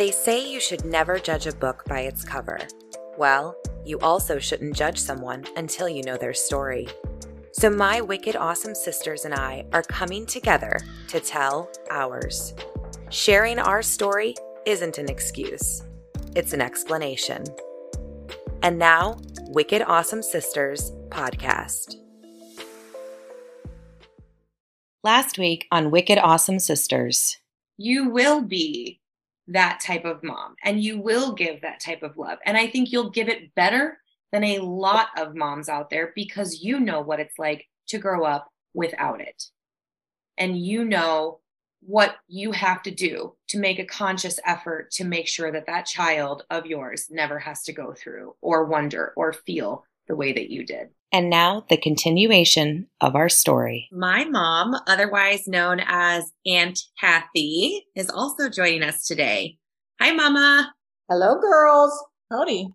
They say you should never judge a book by its cover. Well, you also shouldn't judge someone until you know their story. So, my wicked awesome sisters and I are coming together to tell ours. Sharing our story isn't an excuse, it's an explanation. And now, Wicked Awesome Sisters podcast. Last week on Wicked Awesome Sisters, you will be that type of mom and you will give that type of love. And I think you'll give it better than a lot of moms out there because you know what it's like to grow up without it. And you know what you have to do to make a conscious effort to make sure that that child of yours never has to go through or wonder or feel the way that you did. And now the continuation of our story. My mom, otherwise known as Aunt Kathy, is also joining us today. Hi, Mama. Hello, girls. Howdy.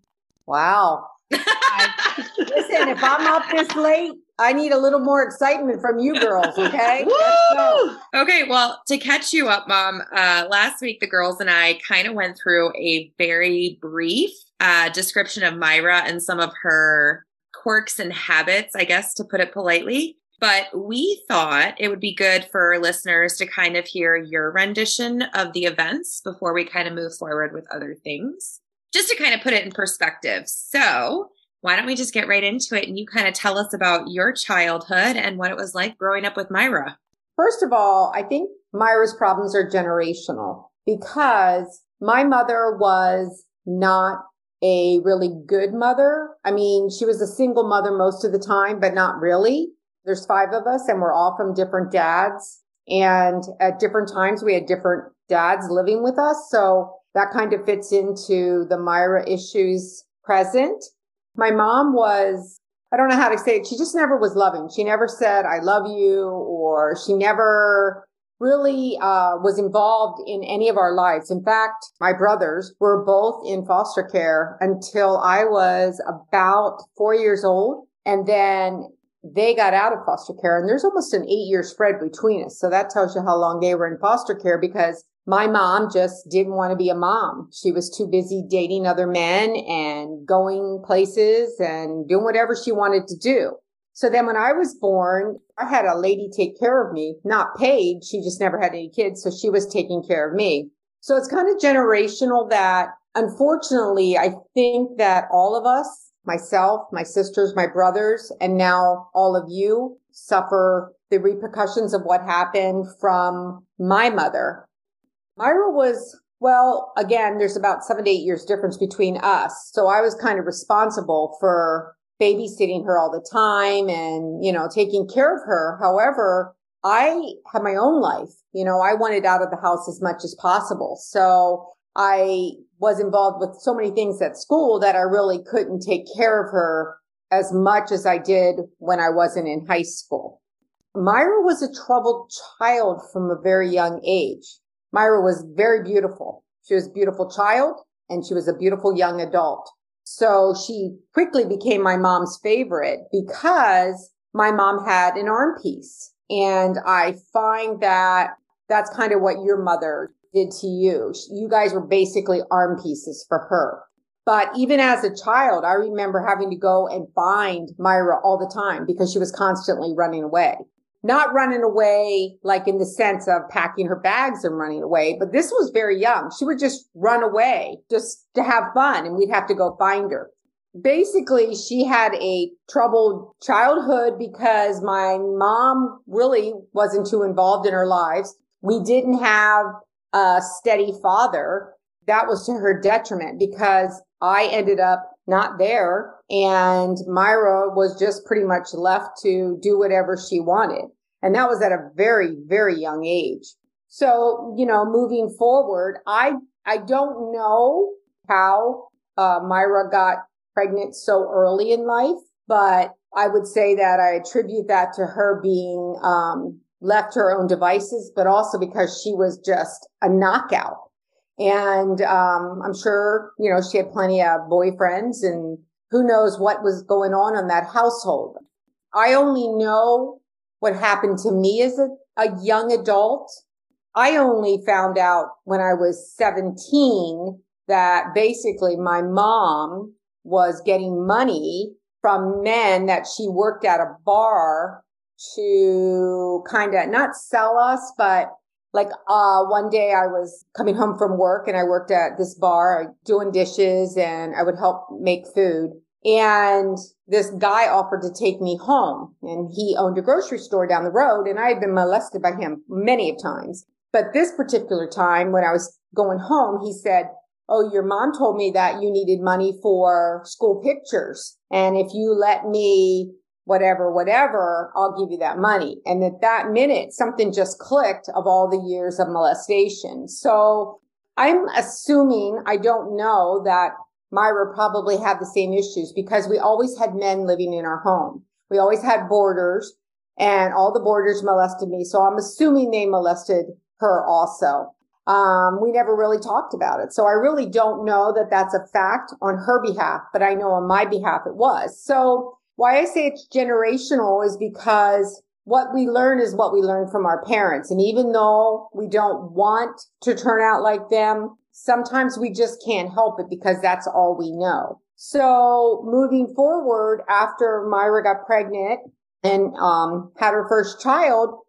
Wow. I, listen, if I'm up this late, I need a little more excitement from you girls, okay? okay, well, to catch you up, Mom, uh, last week the girls and I kind of went through a very brief uh, description of Maira and some of her quirks and habits, I guess, to put it politely. But we thought it would be good for listeners to kind of hear your rendition of the events before we kind of move forward with other things, just to kind of put it in perspective. So, why don't we just get right into it and you kind of tell us about your childhood and what it was like growing up with Maira? First of all, I think Maira's problems are generational because my mother was not a really good mother. I mean, she was a single mother most of the time, but not really. There's five of us and we're all from different dads. And at different times we had different dads living with us. So that kind of fits into the Maira issues present. My mom was, I don't know how to say it. She just never was loving. She never said, I love you, or she never really uh, was involved in any of our lives. In fact, my brothers were both in foster care until I was about four years old. And then they got out of foster care and there's almost an eight year spread between us. So that tells you how long they were in foster care because my mom just didn't want to be a mom. She was too busy dating other men and going places and doing whatever she wanted to do. So then when I was born, I had a lady take care of me, not paid. She just never had any kids. So she was taking care of me. So it's kind of generational that unfortunately, I think that all of us, myself, my sisters, my brothers, and now all of you suffer the repercussions of what happened from my mother Maira was, well, again, there's about seven to eight years difference between us. So I was kind of responsible for babysitting her all the time and, you know, taking care of her. However, I had my own life. You know, I wanted out of the house as much as possible. So I was involved with so many things at school that I really couldn't take care of her as much as I did when I wasn't in high school. Maira was a troubled child from a very young age. Maira was very beautiful. She was a beautiful child and she was a beautiful young adult. So she quickly became my mom's favorite because my mom had an arm piece. And I find that that's kind of what your mother did to you. You guys were basically arm pieces for her. But even as a child, I remember having to go and find Maira all the time because she was constantly running away not running away like in the sense of packing her bags and running away, but this was very young. She would just run away just to have fun and we'd have to go find her. Basically, she had a troubled childhood because my mom really wasn't too involved in her lives. We didn't have a steady father. That was to her detriment because I ended up not there and Maira was just pretty much left to do whatever she wanted. And that was at a very, very young age. So, you know, moving forward, I, I don't know how, uh, Maira got pregnant so early in life, but I would say that I attribute that to her being, um, left her own devices, but also because she was just a knockout. And, um, I'm sure, you know, she had plenty of boyfriends and who knows what was going on in that household. I only know what happened to me as a, a young adult. I only found out when I was 17 that basically my mom was getting money from men that she worked at a bar to kind of not sell us, but like uh one day I was coming home from work and I worked at this bar doing dishes and I would help make food. And this guy offered to take me home and he owned a grocery store down the road and I had been molested by him many of times. But this particular time when I was going home, he said, Oh, your mom told me that you needed money for school pictures. And if you let me whatever, whatever, I'll give you that money. And at that minute, something just clicked of all the years of molestation. So I'm assuming, I don't know that Maira probably had the same issues because we always had men living in our home. We always had boarders and all the boarders molested me. So I'm assuming they molested her also. Um, we never really talked about it. So I really don't know that that's a fact on her behalf, but I know on my behalf it was. So why I say it's generational is because what we learn is what we learn from our parents. And even though we don't want to turn out like them, sometimes we just can't help it because that's all we know. So moving forward, after Maira got pregnant and um, had her first child,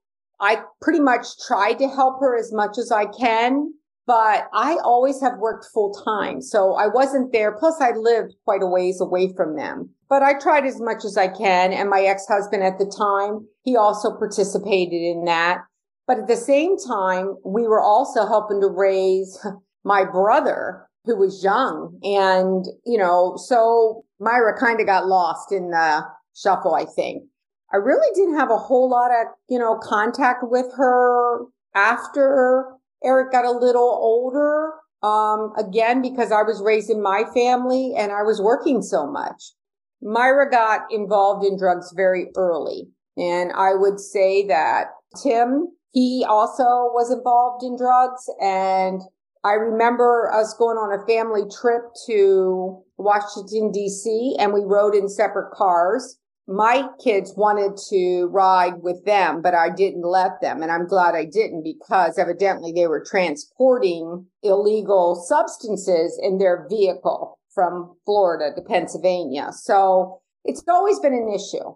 I pretty much tried to help her as much as I can, but I always have worked full time. So I wasn't there. Plus I lived quite a ways away from them, but I tried as much as I can. And my ex-husband at the time, he also participated in that. But at the same time, we were also helping to raise my brother who was young. And, you know, so Maira kind of got lost in the shuffle, I think. I really didn't have a whole lot of, you know, contact with her after Eric got a little older. Um, again, because I was raising my family and I was working so much. Maira got involved in drugs very early. And I would say that Tim, he also was involved in drugs. And I remember us going on a family trip to Washington, DC, and we rode in separate cars my kids wanted to ride with them, but I didn't let them. And I'm glad I didn't because evidently they were transporting illegal substances in their vehicle from Florida to Pennsylvania. So it's always been an issue.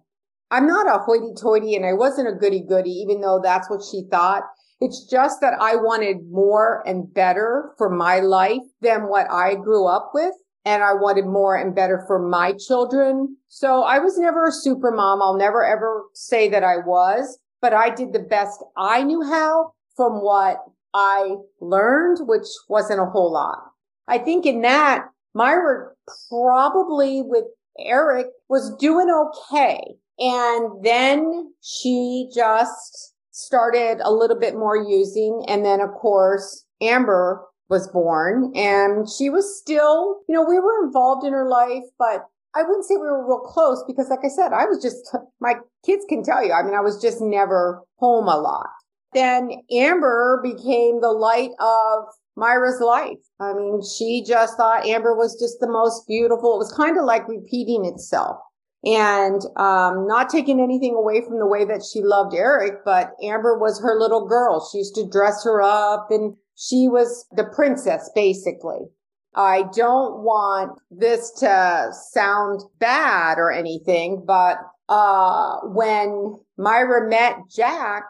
I'm not a hoity toity and I wasn't a goody goody, even though that's what she thought. It's just that I wanted more and better for my life than what I grew up with and I wanted more and better for my children. So I was never a super mom. I'll never ever say that I was, but I did the best I knew how from what I learned, which wasn't a whole lot. I think in that, Maira probably with Eric was doing okay. And then she just started a little bit more using. And then of course, Amber was born and she was still, you know, we were involved in her life, but I wouldn't say we were real close because like I said, I was just, my kids can tell you, I mean, I was just never home a lot. Then Amber became the light of Maira's life. I mean, she just thought Amber was just the most beautiful. It was kind of like repeating itself and um, not taking anything away from the way that she loved Eric, but Amber was her little girl. She used to dress her up and she was the princess, basically. I don't want this to sound bad or anything, but uh, when Maira met Jack,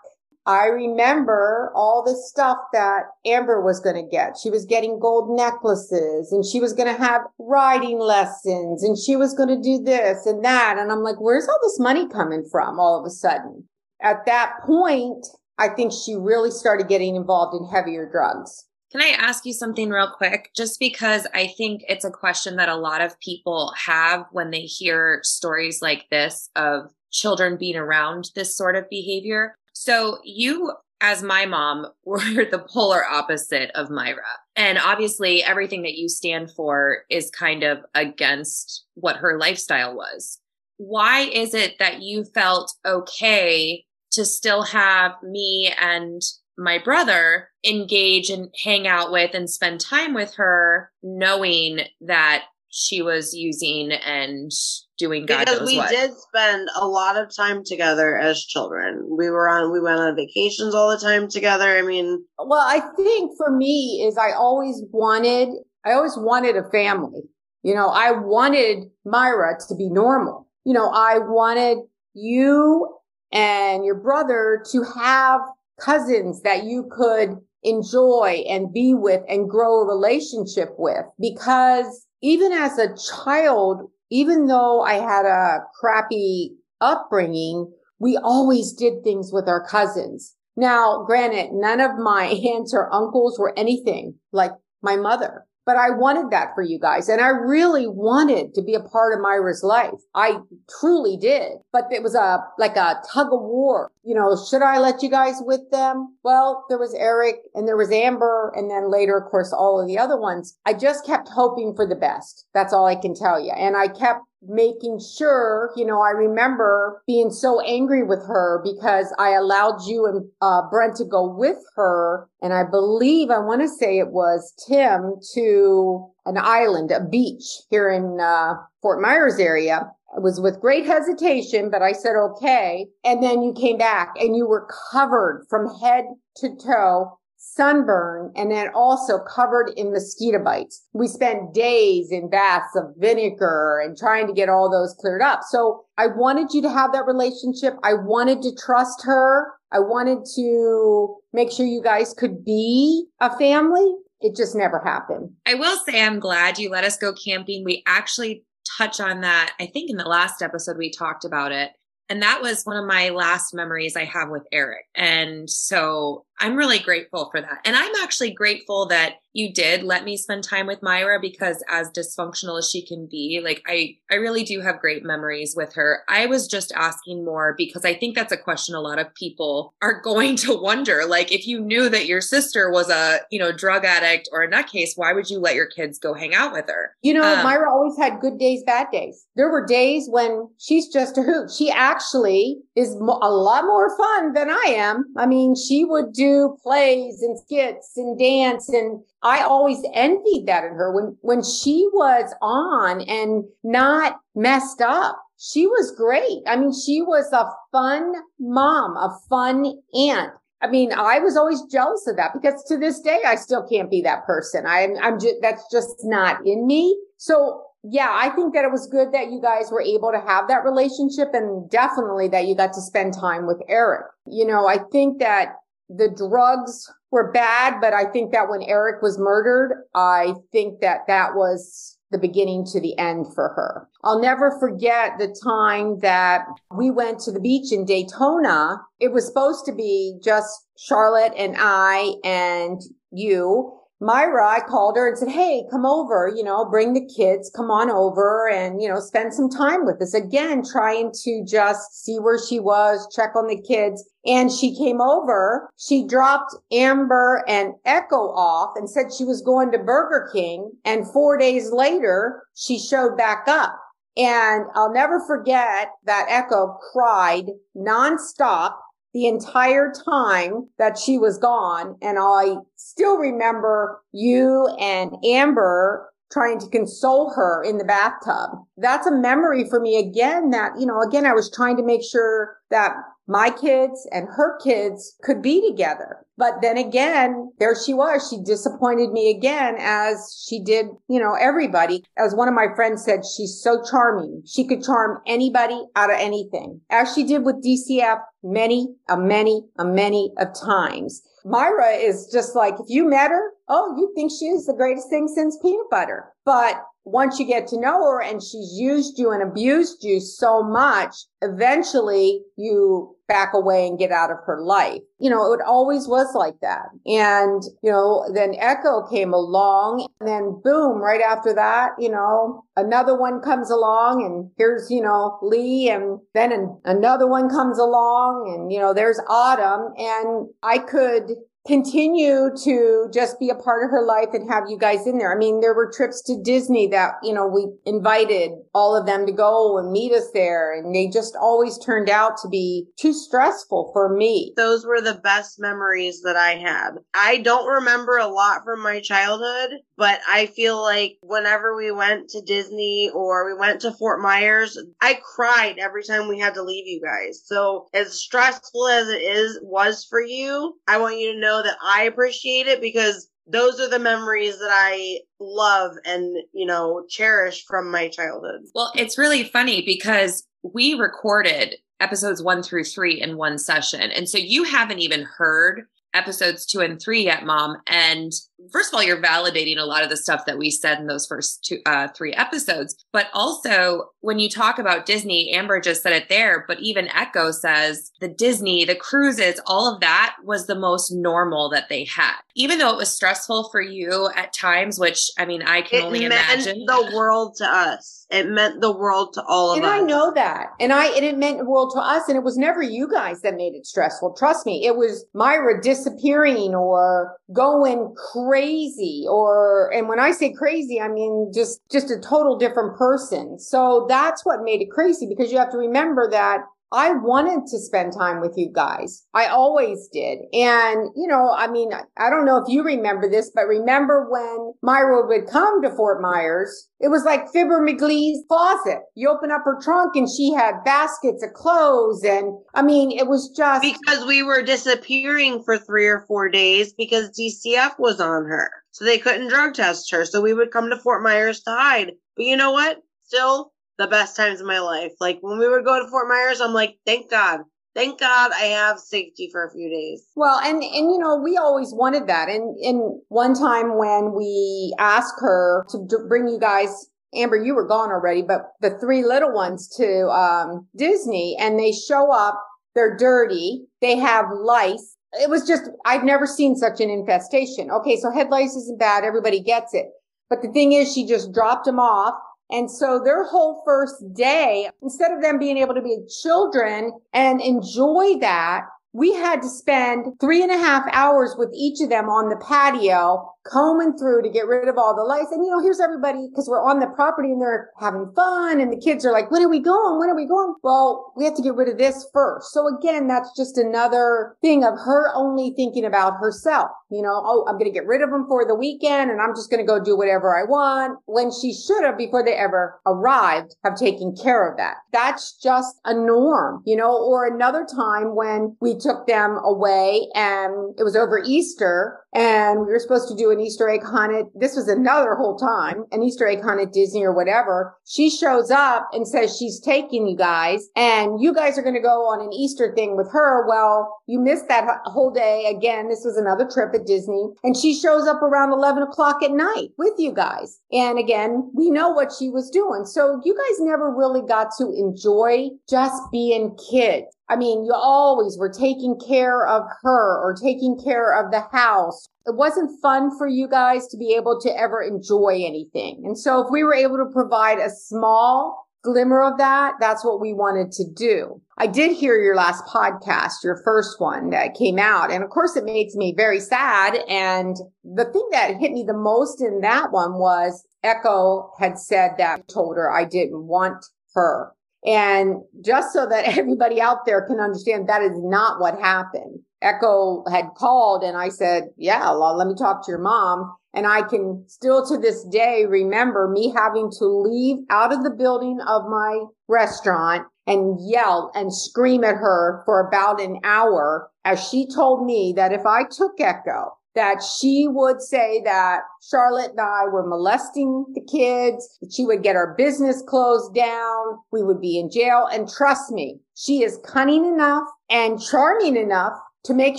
I remember all the stuff that Amber was going to get. She was getting gold necklaces and she was going to have riding lessons and she was going to do this and that. And I'm like, where's all this money coming from all of a sudden? At that point, I think she really started getting involved in heavier drugs. Can I ask you something real quick? Just because I think it's a question that a lot of people have when they hear stories like this of children being around this sort of behavior. So, you, as my mom, were the polar opposite of Maira. And obviously, everything that you stand for is kind of against what her lifestyle was. Why is it that you felt okay to still have me and my brother engage and hang out with and spend time with her, knowing that she was using and doing God because knows we what. did spend a lot of time together as children. We were on we went on vacations all the time together. I mean, Well, I think for me is I always wanted, I always wanted a family. You know, I wanted Maira to be normal. You know, I wanted you and your brother to have cousins that you could enjoy and be with and grow a relationship with because even as a child, even though I had a crappy upbringing, we always did things with our cousins. Now, granted, none of my aunts or uncles were anything like my mother, but I wanted that for you guys. And I really wanted to be a part of Maira's life. I truly did, but it was a, like a tug of war. You know, should I let you guys with them? Well, there was Eric and there was Amber. And then later, of course, all of the other ones. I just kept hoping for the best. That's all I can tell you. And I kept making sure, you know, I remember being so angry with her because I allowed you and uh, Brent to go with her. And I believe, I want to say it was Tim to an island, a beach here in uh, Fort Myers area. It was with great hesitation, but I said, okay. And then you came back and you were covered from head to toe sunburn and then also covered in mosquito bites. We spent days in baths of vinegar and trying to get all those cleared up. So I wanted you to have that relationship. I wanted to trust her. I wanted to make sure you guys could be a family. It just never happened. I will say I'm glad you let us go camping. We actually touch on that. I think in the last episode we talked about it. And that was one of my last memories I have with Eric. And so I'm really grateful for that. And I'm actually grateful that you did let me spend time with Maira because as dysfunctional as she can be, like I I really do have great memories with her. I was just asking more because I think that's a question a lot of people are going to wonder. Like if you knew that your sister was a, you know, drug addict or a nutcase, why would you let your kids go hang out with her? You know, Um, Maira always had good days, bad days. There were days when she's just a hoot. She actually is mo- a lot more fun than I am. I mean, she would do plays and skits and dance and I always envied that in her when, when she was on and not messed up. She was great. I mean, she was a fun mom, a fun aunt. I mean, I was always jealous of that because to this day, I still can't be that person. I'm, I'm just, that's just not in me. So yeah, I think that it was good that you guys were able to have that relationship and definitely that you got to spend time with Eric. You know, I think that the drugs were bad, but I think that when Eric was murdered, I think that that was the beginning to the end for her. I'll never forget the time that we went to the beach in Daytona. It was supposed to be just Charlotte and I and you. Maira, I called her and said, Hey, come over, you know, bring the kids, come on over and, you know, spend some time with us. Again, trying to just see where she was, check on the kids. And she came over. She dropped Amber and Echo off and said she was going to Burger King. And four days later, she showed back up. And I'll never forget that Echo cried nonstop the entire time that she was gone. And I still remember you and Amber trying to console her in the bathtub. That's a memory for me again that, you know, again, I was trying to make sure that my kids and her kids could be together. But then again, there she was. She disappointed me again as she did, you know, everybody. As one of my friends said, she's so charming. She could charm anybody out of anything as she did with DCF many, a many, a many of times. Maira is just like, if you met her, oh, you think she is the greatest thing since peanut butter. But once you get to know her and she's used you and abused you so much, eventually you back away and get out of her life. You know, it always was like that. And, you know, then Echo came along and then boom, right after that, you know, another one comes along and here's, you know, Lee and then an, another one comes along and, you know, there's Autumn and I could continue to just be a part of her life and have you guys in there. I mean, there were trips to Disney that, you know, we invited all of them to go and meet us there and they just always turned out to be too stressful for me. Those were the best memories that I had. I don't remember a lot from my childhood, but I feel like whenever we went to Disney or we went to Fort Myers, I cried every time we had to leave you guys. So as stressful as it is was for you, I want you to know that I appreciate it because those are the memories that I love and, you know, cherish from my childhood. Well, it's really funny because we recorded episodes one through three in one session. And so you haven't even heard episodes two and three yet, mom. And first of all, you're validating a lot of the stuff that we said in those first two, uh, three episodes. But also, when you talk about Disney, Amber just said it there, but even Echo says the Disney, the cruises, all of that was the most normal that they had. Even though it was stressful for you at times, which I mean, I can it only imagine. the world to us. It meant the world to all of and us. And I know that. And I and it meant the world to us. And it was never you guys that made it stressful. Trust me. It was Maira disappearing or going crazy or and when I say crazy, I mean just just a total different person. So that's what made it crazy because you have to remember that I wanted to spend time with you guys. I always did. And, you know, I mean, I don't know if you remember this, but remember when Maira would come to Fort Myers? It was like Fibber McGee's closet. You open up her trunk and she had baskets of clothes. And I mean, it was just because we were disappearing for three or four days because DCF was on her. So they couldn't drug test her. So we would come to Fort Myers to hide. But you know what? Still, the best times of my life. Like when we would go to Fort Myers, I'm like, thank God. Thank God I have safety for a few days. Well, and and you know, we always wanted that. And in one time when we asked her to d- bring you guys Amber, you were gone already, but the three little ones to um, Disney and they show up, they're dirty, they have lice. It was just, I've never seen such an infestation. Okay, so head lice isn't bad, everybody gets it. But the thing is, she just dropped them off and so their whole first day, instead of them being able to be children and enjoy that, we had to spend three and a half hours with each of them on the patio combing through to get rid of all the lights. And you know, here's everybody because we're on the property and they're having fun and the kids are like, when are we going? When are we going? Well, we have to get rid of this first. So again, that's just another thing of her only thinking about herself. You know, oh, I'm going to get rid of them for the weekend and I'm just going to go do whatever I want when she should have before they ever arrived have taken care of that. That's just a norm, you know, or another time when we took them away and it was over Easter and we were supposed to do an Easter egg hunt at, this was another whole time, an Easter egg hunt at Disney or whatever. She shows up and says she's taking you guys and you guys are going to go on an Easter thing with her. Well, you missed that whole day. Again, this was another trip at Disney and she shows up around 11 o'clock at night with you guys. And again, we know what she was doing. So you guys never really got to enjoy just being kids. I mean, you always were taking care of her or taking care of the house. It wasn't fun for you guys to be able to ever enjoy anything. And so if we were able to provide a small glimmer of that, that's what we wanted to do. I did hear your last podcast, your first one that came out. And of course, it makes me very sad. And the thing that hit me the most in that one was Echo had said that told her I didn't want her. And just so that everybody out there can understand, that is not what happened. Echo had called and I said, yeah, well, let me talk to your mom. And I can still to this day remember me having to leave out of the building of my restaurant and yell and scream at her for about an hour as she told me that if I took Echo, that she would say that Charlotte and I were molesting the kids, that she would get our business closed down, we would be in jail. And trust me, she is cunning enough and charming enough to make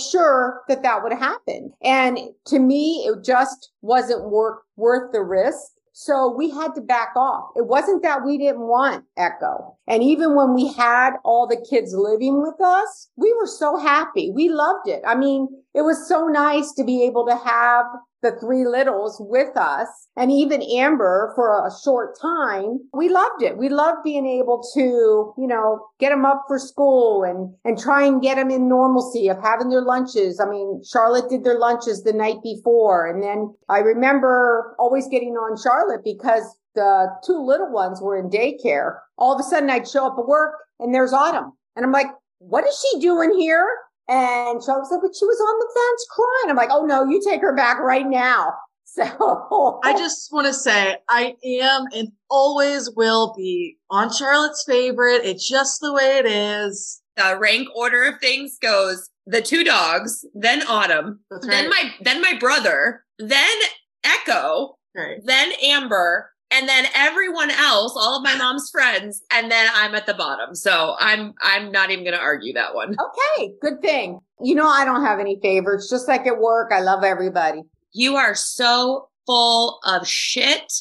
sure that that would happen. And to me, it just wasn't worth, worth the risk. So we had to back off. It wasn't that we didn't want Echo. And even when we had all the kids living with us, we were so happy. We loved it. I mean, it was so nice to be able to have the three littles with us and even Amber for a short time. We loved it. We loved being able to, you know, get them up for school and, and try and get them in normalcy of having their lunches. I mean, Charlotte did their lunches the night before. And then I remember always getting on Charlotte because the two little ones were in daycare. All of a sudden I'd show up at work and there's Autumn. And I'm like, what is she doing here? And Charlotte said, but she was on the fence crying. I'm like, oh no, you take her back right now. So I just want to say I am and always will be on Charlotte's favorite. It's just the way it is. The rank order of things goes the two dogs, then Autumn, That's then my then my brother, then Echo, Right. then Amber, and then everyone else, all of my mom's friends, and then I'm at the bottom. So I'm I'm not even gonna argue that one. okay, good thing. You know, I don't have any favorites. Just like at work, I love everybody. You are so full of shit.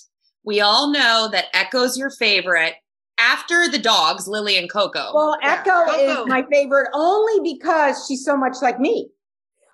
We all know that Echo's your favorite. After the dogs, Lily and Coco. Well, Yeah, Echo Coco. is my favorite only because she's so much like me.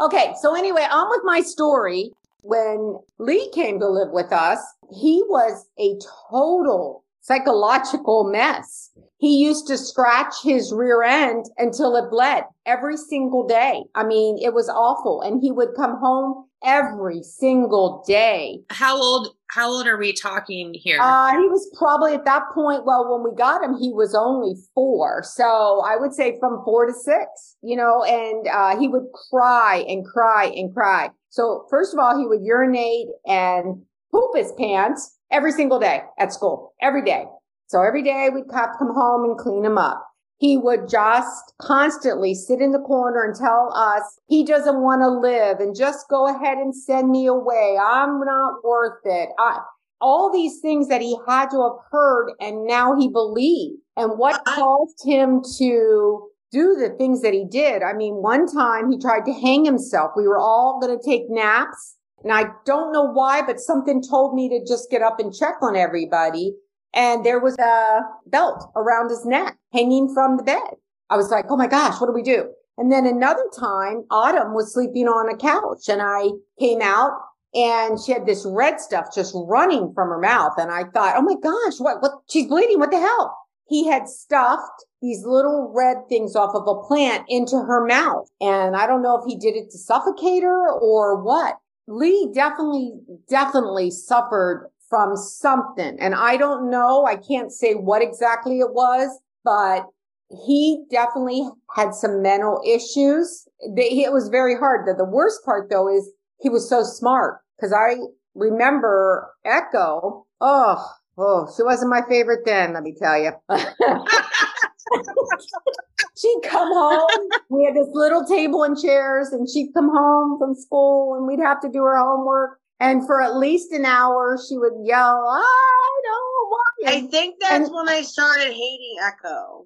Okay, so anyway, on with my story. When Lee came to live with us, he was a total psychological mess. He used to scratch his rear end until it bled every single day. I mean, it was awful. And he would come home every single day how old how old are we talking here? uh, he was probably at that point. Well, when we got him, he was only four. So I would say from four to six, you know, and, uh, he would cry and cry and cry. So first of all, he would urinate and poop his pants every single day at school, every day. So every day we'd have to come home and clean him up. He would just constantly sit in the corner and tell us he doesn't want to live and just go ahead and send me away. I'm not worth it. I, all these things that he had to have heard and now he believed. And what caused him to do the things that he did? I mean, one time he tried to hang himself. We were all going to take naps. And I don't know why, but something told me to just get up and check on everybody. And there was a belt around his neck hanging from the bed. I was like, Oh my gosh, what do we do? And then another time, Autumn was sleeping on a couch and I came out and she had this red stuff just running from her mouth. And I thought, Oh my gosh, what, what, she's bleeding. What the hell? He had stuffed these little red things off of a plant into her mouth. And I don't know if he did it to suffocate her or what. Lee definitely, definitely suffered from something. And I don't know. I can't say what exactly it was, but he definitely had some mental issues. It was very hard. The, the worst part though is he was so smart because I remember Echo. Oh, oh, she wasn't my favorite then. Let me tell you. she'd come home. We had this little table and chairs and she'd come home from school and we'd have to do her homework. And for at least an hour, she would yell, I don't want it. I think that's And- when I started hating Echo.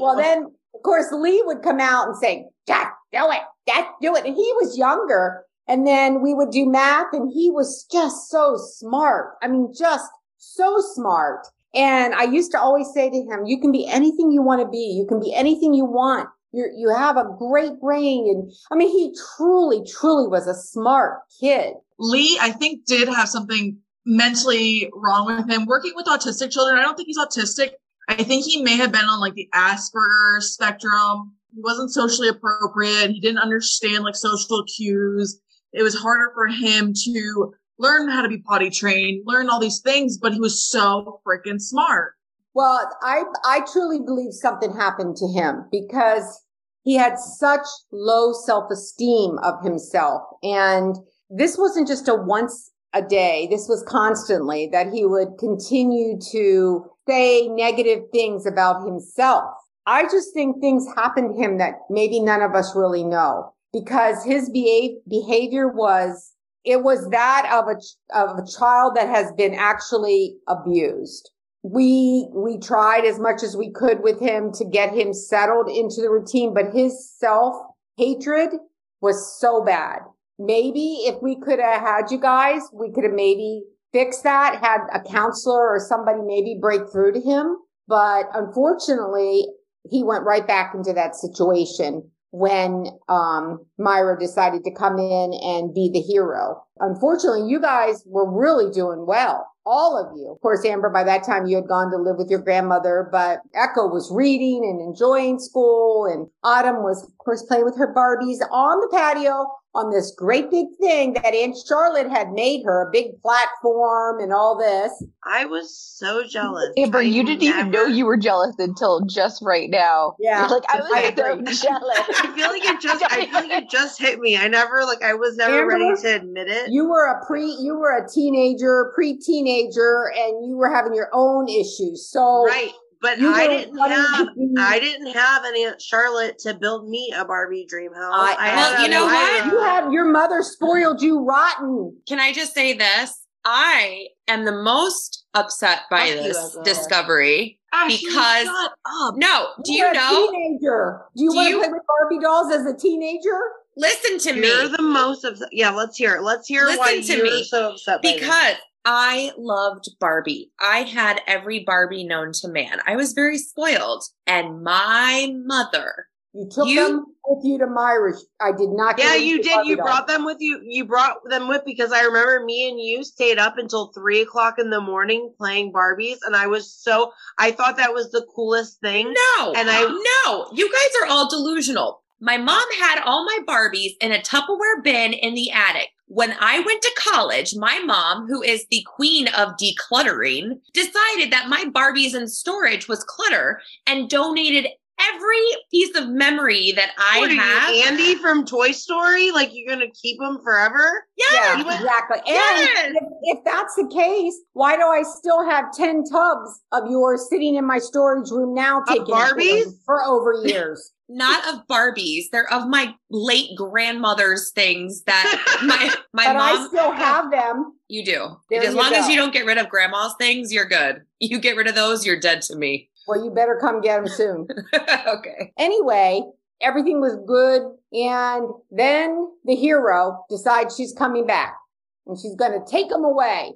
Well, then, of course, Lee would come out and say, just do it, just do it. And he was younger. And then we would do math and he was just so smart. I mean, just so smart. And I used to always say to him, you can be anything you want to be. You can be anything you want. You you have a great brain. And I mean, he truly, truly was a smart kid. Lee, I think, did have something mentally wrong with him. Working with autistic children, I don't think he's autistic. I think he may have been on like the Asperger spectrum. He wasn't socially appropriate. He didn't understand like social cues. It was harder for him to learn how to be potty trained, learn all these things, but he was so freaking smart. Well, I, I truly believe something happened to him because he had such low self-esteem of himself. And this wasn't just a once a day. This was constantly that he would continue to say negative things about himself. I just think things happened to him that maybe none of us really know because his behavior was, it was that of a, of a child that has been actually abused. We we tried as much as we could with him to get him settled into the routine but his self hatred was so bad. Maybe if we could have had you guys we could have maybe fixed that had a counselor or somebody maybe break through to him. But unfortunately he went right back into that situation when um, Maira decided to come in and be the hero. Unfortunately, you guys were really doing well all of you. Of course, Amber, by that time you had gone to live with your grandmother, but Echo was reading and enjoying school and Autumn was, of course, playing with her Barbies on the patio on this great big thing that Aunt Charlotte had made her, a big platform and all this. I was so jealous. Amber, I you didn't never- even know you were jealous until just right now. Yeah. You're like I was I so agree. jealous. I feel like it just I feel like it just hit me. I never like I was never Amber? ready to admit it. You were a pre, you were a teenager, pre-teenager, and you were having your own issues. So right. But you I didn't have I didn't have an Aunt Charlotte to build me a Barbie dream house. I- I Well, had you know what? Maira. you had your mother spoiled you rotten. Can I just say this? I am the most upset by Fuck this discovery. Ah, Ashley, Because- shut up. No, do you You're a know? teenager? Do you Do want to play with Barbie dolls as a teenager? Listen to me. You're the most upset. Yeah, let's hear it. Let's hear why Listen to you're me. so upset. by because I loved Barbie. I had every Barbie known to man. I was very spoiled. And my mother, You took You- them with you to Maira. I did not. Yeah, get you did. Barbie You dolls. brought them with you. You brought them with because I remember me and you stayed up until three o'clock in the morning playing Barbies, and I was so I thought that was the coolest thing. no, And I- no, you guys are all delusional. My mom had all my Barbies in a Tupperware bin in the attic. When I went to college, my mom, who is the queen of decluttering, decided that my Barbies in storage was clutter and donated every piece of memory that I what are have. you, Andy from Toy Story? Like you're gonna keep them forever? Yeah, Yes. exactly. And Yes. if, if that's the case, why do I still have 10 tubs of yours sitting in my storage room now taking Barbies? for over years? Not of Barbies. They're of my late grandmother's things that my my but I mom. still have them. you do. There as you long as you don't get rid of grandma's things, you're good. You get rid of those, you're dead to me. Well, you better come get them soon. okay. anyway, everything was good. And then the hero decides she's coming back and she's going to take him away.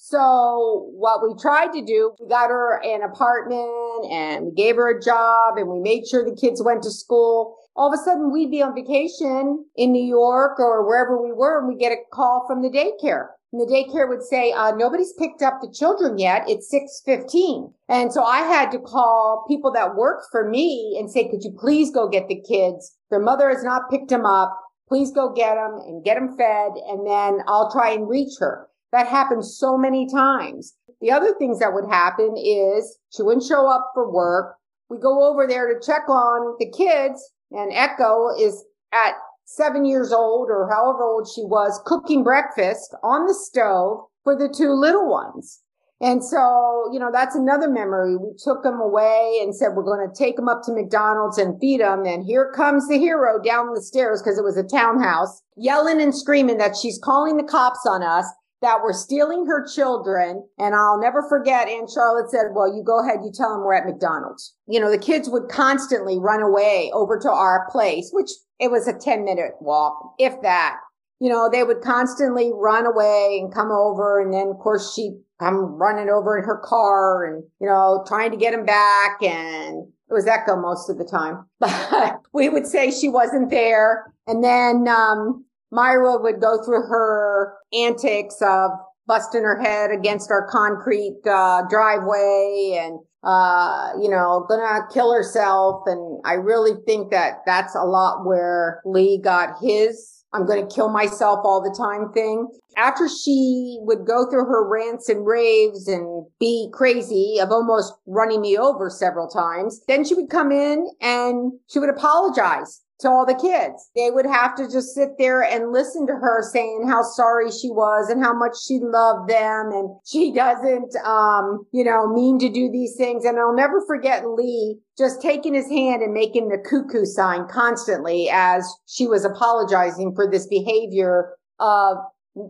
So what we tried to do, we got her an apartment and we gave her a job and we made sure the kids went to school. All of a sudden we'd be on vacation in New York or wherever we were and we get a call from the daycare. And the daycare would say, uh, nobody's picked up the children yet. It's 615. And so I had to call people that worked for me and say, could you please go get the kids? Their mother has not picked them up. Please go get them and get them fed. And then I'll try and reach her. That happened so many times. The other things that would happen is she wouldn't show up for work. We go over there to check on the kids and Echo is at seven years old or however old she was cooking breakfast on the stove for the two little ones. And so, you know, that's another memory. We took them away and said, we're going to take them up to McDonald's and feed them. And here comes the hero down the stairs because it was a townhouse yelling and screaming that she's calling the cops on us that we're stealing her children. And I'll never forget Aunt Charlotte said, well, you go ahead, you tell them we're at McDonald's. You know, the kids would constantly run away over to our place, which it was a 10 minute walk, if that. You know, they would constantly run away and come over. And then, of course, she'd come running over in her car and, you know, trying to get him back. And it was Echo most of the time. But we would say she wasn't there. And then, um, Maira would go through her antics of busting her head against our concrete uh, driveway and uh, you know, gonna kill herself. And I really think that that's a lot where Lee got his I'm to kill myself all the time thing. After she would go through her rants and raves and be crazy of almost running me over several times, then she would come in and she would apologize to all the kids. They would have to just sit there and listen to her saying how sorry she was and how much she loved them and she doesn't, um, you know, mean to do these things. And I'll never forget Lee just taking his hand and making the cuckoo sign constantly as she was apologizing for this behavior of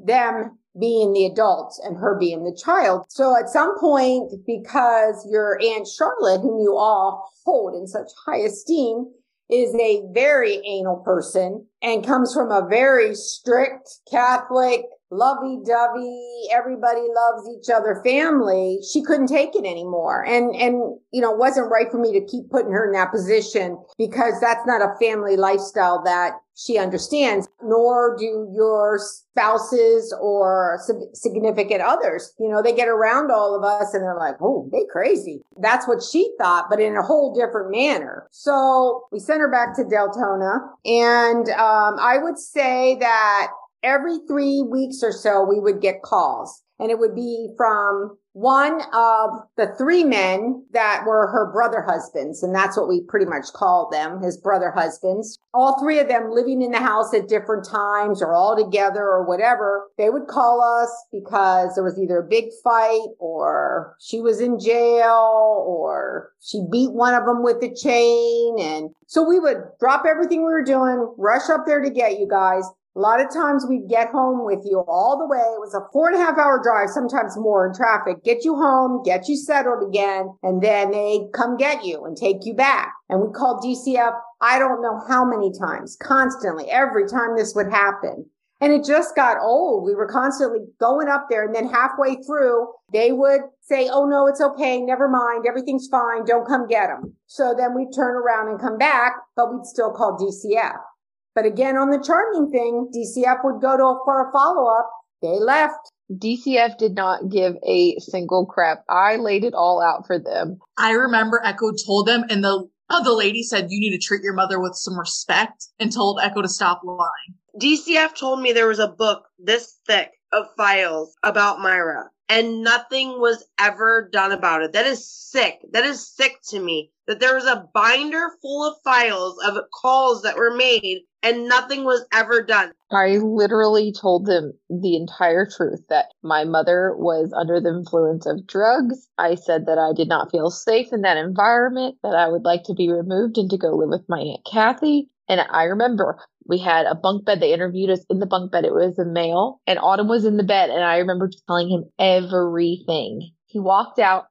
them being the adults and her being the child. So at some point, because your Aunt Charlotte, whom you all hold in such high esteem, is a very anal person and comes from a very strict Catholic lovey dovey, everybody loves each other family, she couldn't take it anymore. And, and, you know, it wasn't right for me to keep putting her in that position because that's not a family lifestyle that she understands, nor do your spouses or significant others. You know, they get around all of us and they're like, oh, they crazy. That's what she thought, but in a whole different manner. So we sent her back to Deltona. And um, I would say that every three weeks or so, we would get calls and it would be from one of the three men that were her brother husbands. And that's what we pretty much called them, his brother husbands. All three of them living in the house at different times or all together or whatever. They would call us because there was either a big fight or she was in jail or she beat one of them with a chain. And so we would drop everything we were doing, rush up there to get you guys a lot of times we'd get home with you all the way. It was a four and a half hour drive, sometimes more in traffic, get you home, get you settled again, and then they come get you and take you back. And we called DCF, I don't know how many times, constantly, every time this would happen. And it just got old. We were constantly going up there and then halfway through, they would say, Oh no, it's okay. Never mind. Everything's fine. Don't come get them. So then we'd turn around and come back, but we'd still call DCF. But again, on the charming thing, DCF would go to for a follow up. They left. DCF did not give a single crap. I laid it all out for them. I remember Echo told them, and the uh, the lady said, "You need to treat your mother with some respect," and told Echo to stop lying. DCF told me there was a book this thick of files about Maira, and nothing was ever done about it. That is sick. That is sick to me. That there was a binder full of files of calls that were made and nothing was ever done. I literally told them the entire truth that my mother was under the influence of drugs. I said that I did not feel safe in that environment, that I would like to be removed and to go live with my Aunt Kathy. And I remember we had a bunk bed. They interviewed us in the bunk bed. It was a male, and Autumn was in the bed. And I remember telling him everything. He walked out.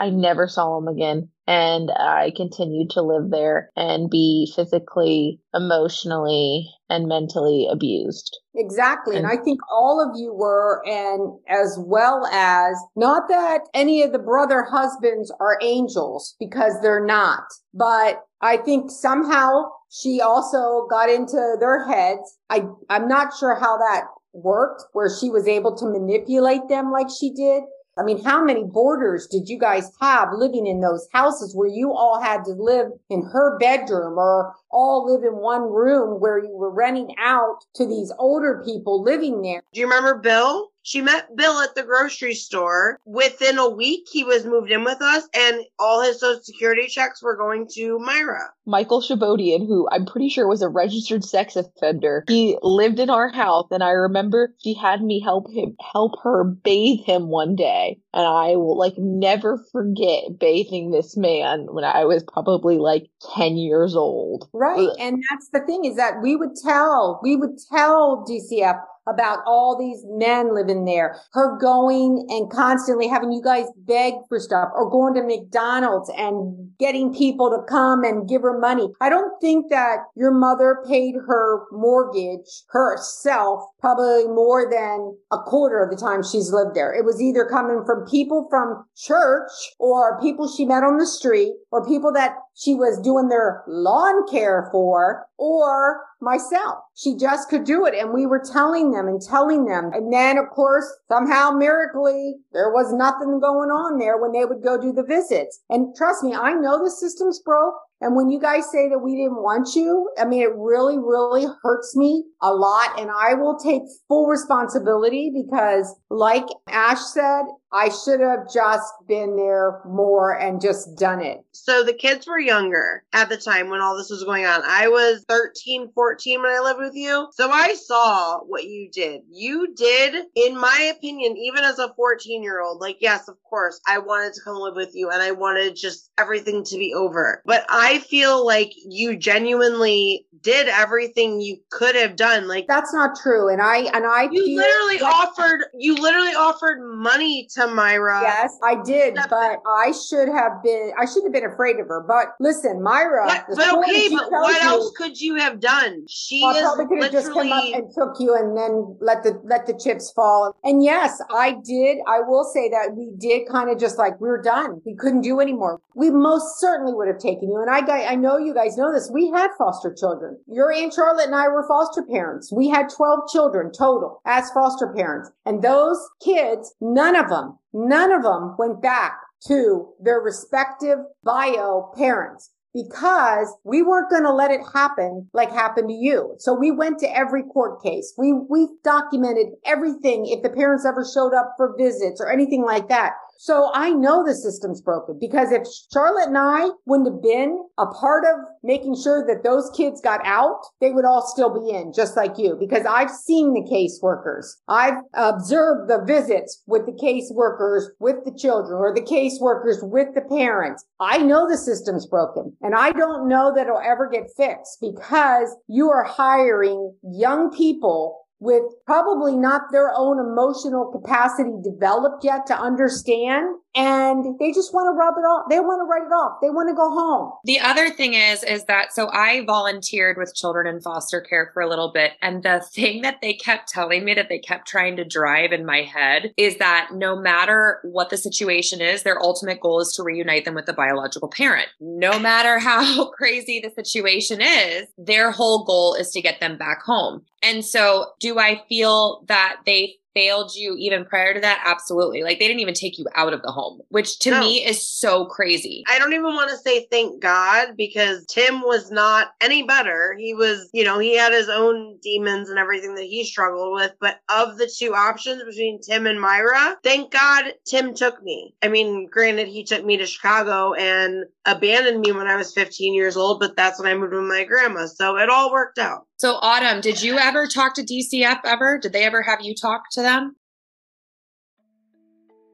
I never saw him again and I continued to live there and be physically, emotionally, and mentally abused. Exactly. And, and, I think all of you were, and as well as not that any of the brother husbands are angels because they're not, but I think somehow she also got into their heads. I, I'm not sure how that worked where she was able to manipulate them like she did. I mean, how many boarders did you guys have living in those houses where you all had to live in her bedroom or all live in one room where you were renting out to these older people living there? Do you remember Bill? She met Bill at the grocery store. Within a week, he was moved in with us, and all his social security checks were going to Maira. Michael Shabodian, who I'm pretty sure was a registered sex offender, he lived in our house, and I remember she had me help him help her bathe him one day, and I will like never forget bathing this man when I was probably like 10 years old. Right, and that's the thing is that we would tell we would tell DCF about all these men living there, her going and constantly having you guys beg for stuff or going to McDonald's and getting people to come and give her money. I don't think that your mother paid her mortgage herself probably more than a quarter of the time she's lived there. It was either coming from people from church or people she met on the street or people that she was doing their lawn care for or myself. She just could do it. And we were telling them and telling them. And then, of course, somehow miraculously, there was nothing going on there when they would go do the visits. And trust me, I know the system's broke. And when you guys say that we didn't want you, I mean, it really, really hurts me a lot. And I will take full responsibility because like Ash said, I should have just been there more and just done it. So the kids were younger at the time when all this was going on. I was 13, 14 when I lived with you. So I saw what you did. You did, in my opinion, even as a 14 year old, like, yes, of course, I wanted to come live with you and I wanted just everything to be over. But I feel like you genuinely did everything you could have done. Like That's not true. And I and I you literally like- offered you literally offered money to Maira. Yes, I did, but I should have been. I should have been afraid of her. But listen, Maira. What, but okay, but what you- else could you have done? She Well, I is probably could have just come up and took you and then let the let the chips fall. And yes, I did. I will say that we did kind of just like we were done. We couldn't do anymore. We most certainly would have taken you. And I I know you guys know this. We had foster children. Your aunt Charlotte and I were foster parents. We had twelve children total as foster parents, and those kids, none of them, none of them went back to their respective bio parents because we weren't going to let it happen like happened to you. So we went to every court case. We, we documented everything if the parents ever showed up for visits or anything like that. So I know the system's broken because if Charlotte and I wouldn't have been a part of making sure that those kids got out, they would all still be in, just like you, because I've seen the caseworkers. I've observed the visits with the caseworkers with the children or the caseworkers with the parents. I know the system's broken and I don't know that it'll ever get fixed because you are hiring young people with probably not their own emotional capacity developed yet to understand. And they just want to rub it off. They want to write it off. They want to go home. The other thing is, is that so I volunteered with children in foster care for a little bit. And the thing that they kept telling me that they kept trying to drive in my head is that no matter what the situation is, their ultimate goal is to reunite them with the biological parent. No matter how crazy the situation is, their whole goal is to get them back home. And so, do I feel that they failed you even prior to that? Absolutely. Like they didn't even take you out of the home, which to No. me is so crazy. I don't even want to say thank God because Tim was not any better. He was, you know, he had his own demons and everything that he struggled with. But of the two options between Tim and Maira, thank God Tim took me. I mean, granted, he took me to Chicago and abandoned me when I was 15 years old, but that's when I moved with my grandma. So it all worked out. So, Autumn, did you ever talk to DCF ever? Did they ever have you talk to them?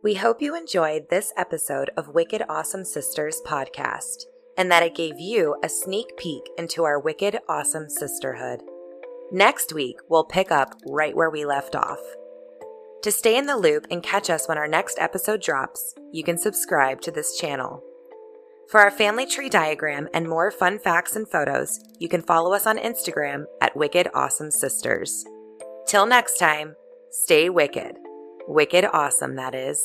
We hope you enjoyed this episode of Wicked Awesome Sisters podcast and that it gave you a sneak peek into our wicked awesome sisterhood. Next week, we'll pick up right where we left off. To stay in the loop and catch us when our next episode drops, you can subscribe to this channel. For our family tree diagram and more fun facts and photos, you can follow us on Instagram at Wicked Awesome Sisters. Till next time, stay wicked. Wicked awesome, that is.